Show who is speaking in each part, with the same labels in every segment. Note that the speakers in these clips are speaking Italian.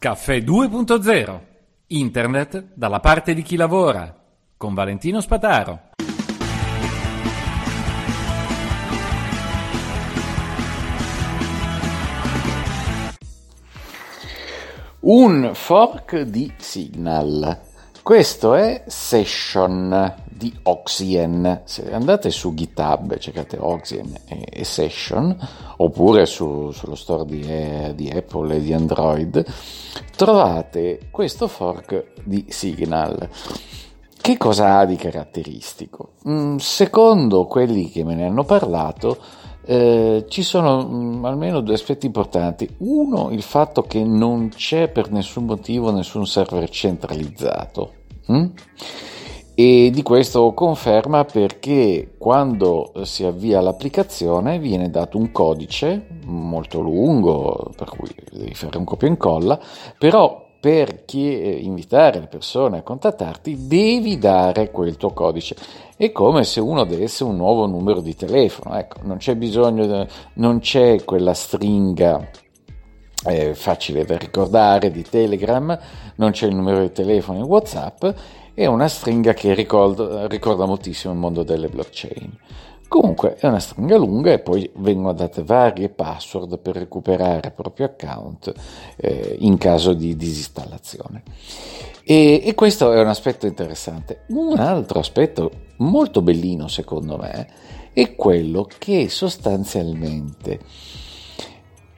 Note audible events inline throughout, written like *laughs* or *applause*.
Speaker 1: Caffè 2.0 Internet dalla parte di chi lavora con Valentino Spataro.
Speaker 2: Un fork di Signal. Questo è Session di Oxyen. Se andate su GitHub, cercate Oxyen e, e Session, oppure su, sullo store di, eh, di, Apple e di Android, trovate questo fork di Signal. Che cosa ha di caratteristico? Mm, secondo quelli che me ne hanno parlato, eh, ci sono mh, mm, almeno due aspetti importanti. Uno, il fatto che non c'è per nessun motivo nessun server centralizzato. Mm? e di questo conferma perché quando si avvia l'applicazione viene dato un codice molto lungo, per cui devi fare un copia e incolla, però per invitare le persone a contattarti devi dare quel tuo codice. È come se uno desse un nuovo numero di telefono, ecco, non c'è bisogno, non c'è quella stringa eh, facile da ricordare di Telegram, non c'è il numero di telefono in WhatsApp è una stringa che ricorda, ricorda moltissimo il mondo delle blockchain. Comunque è una stringa lunga e poi vengono date varie password per recuperare il proprio account eh, in caso di disinstallazione. E, e, questo è un aspetto interessante. Un altro aspetto molto bellino secondo me è quello che sostanzialmente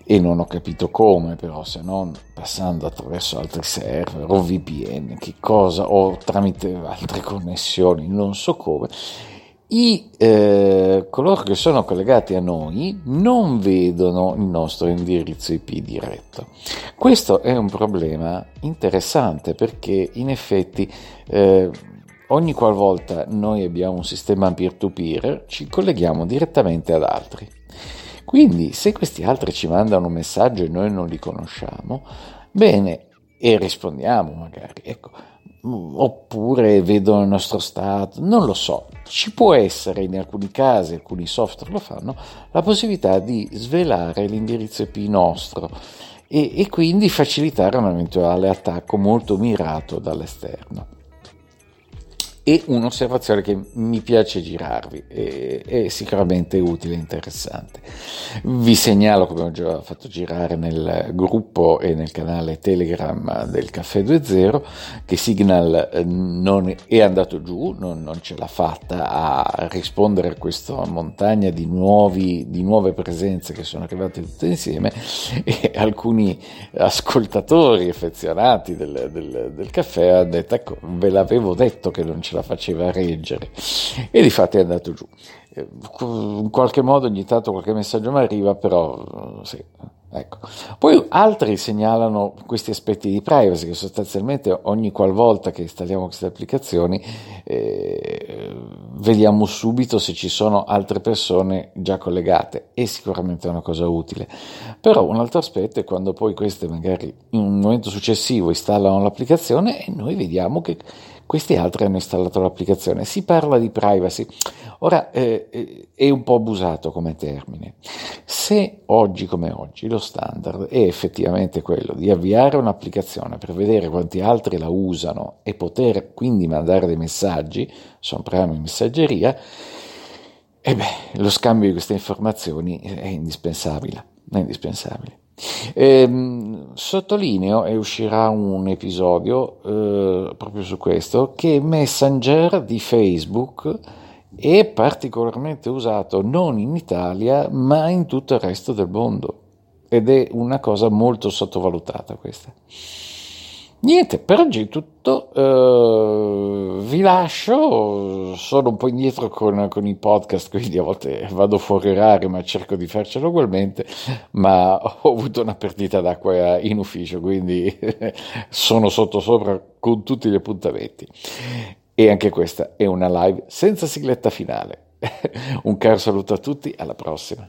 Speaker 2: e non ho capito come però se non passando attraverso altri server o VPN che cosa o tramite altre connessioni non so come i, eh, coloro che sono collegati a noi non vedono il nostro indirizzo IP diretto. Questo è un problema interessante perché in effetti eh, ogni qualvolta noi abbiamo un sistema peer-to-peer ci colleghiamo direttamente ad altri. Quindi se questi altri ci mandano un messaggio e noi non li conosciamo, bene, e rispondiamo magari, ecco, oppure vedono il nostro stato, non lo so, ci può essere in alcuni casi, alcuni software lo fanno, la possibilità di svelare l'indirizzo IP nostro e, e quindi facilitare un eventuale attacco molto mirato dall'esterno e un'osservazione che mi piace girarvi, è, è sicuramente utile e interessante. Vi segnalo, come ho già fatto girare nel gruppo e nel canale Telegram del Caffè 2.0, che Signal eh, non è andato giù, non, non ce l'ha fatta a rispondere a questa montagna di, nuovi, di nuove presenze che sono arrivate tutte insieme e alcuni ascoltatori affezionati del, del, del caffè hanno detto, ecco, ve l'avevo detto che non ce la faceva reggere e di fatto è andato giù. Eh, in qualche modo ogni tanto qualche messaggio mi arriva, però sì, ecco. Poi altri segnalano questi aspetti di privacy che sostanzialmente ogni qualvolta che installiamo queste applicazioni eh, vediamo subito se ci sono altre persone già collegate e sicuramente è una cosa utile. Però un altro aspetto è quando poi queste magari in un momento successivo installano l'applicazione e noi vediamo che questi altri hanno installato l'applicazione. Si parla di privacy. Ora eh, eh, è un po' abusato come termine. Se oggi come oggi lo standard è effettivamente quello di avviare un'applicazione per vedere quanti altri la usano e poter quindi mandare dei messaggi, sono programmi di messaggeria, e beh, lo scambio di queste informazioni è indispensabile. È indispensabile. Ehm, sottolineo, e uscirà un episodio eh, proprio su questo, che Messenger di Facebook è particolarmente usato non in Italia ma in tutto il resto del mondo ed è una cosa molto sottovalutata questa. Niente, per oggi è tutto. Uh, vi lascio. Sono un po' indietro con, con, i podcast, quindi a volte vado fuori orario, ma cerco di farcelo ugualmente. Ma ho avuto una perdita d'acqua in ufficio, quindi *laughs* sono sotto sopra con tutti gli appuntamenti. E anche questa è una live senza sigletta finale. *laughs* un caro saluto a tutti, alla prossima.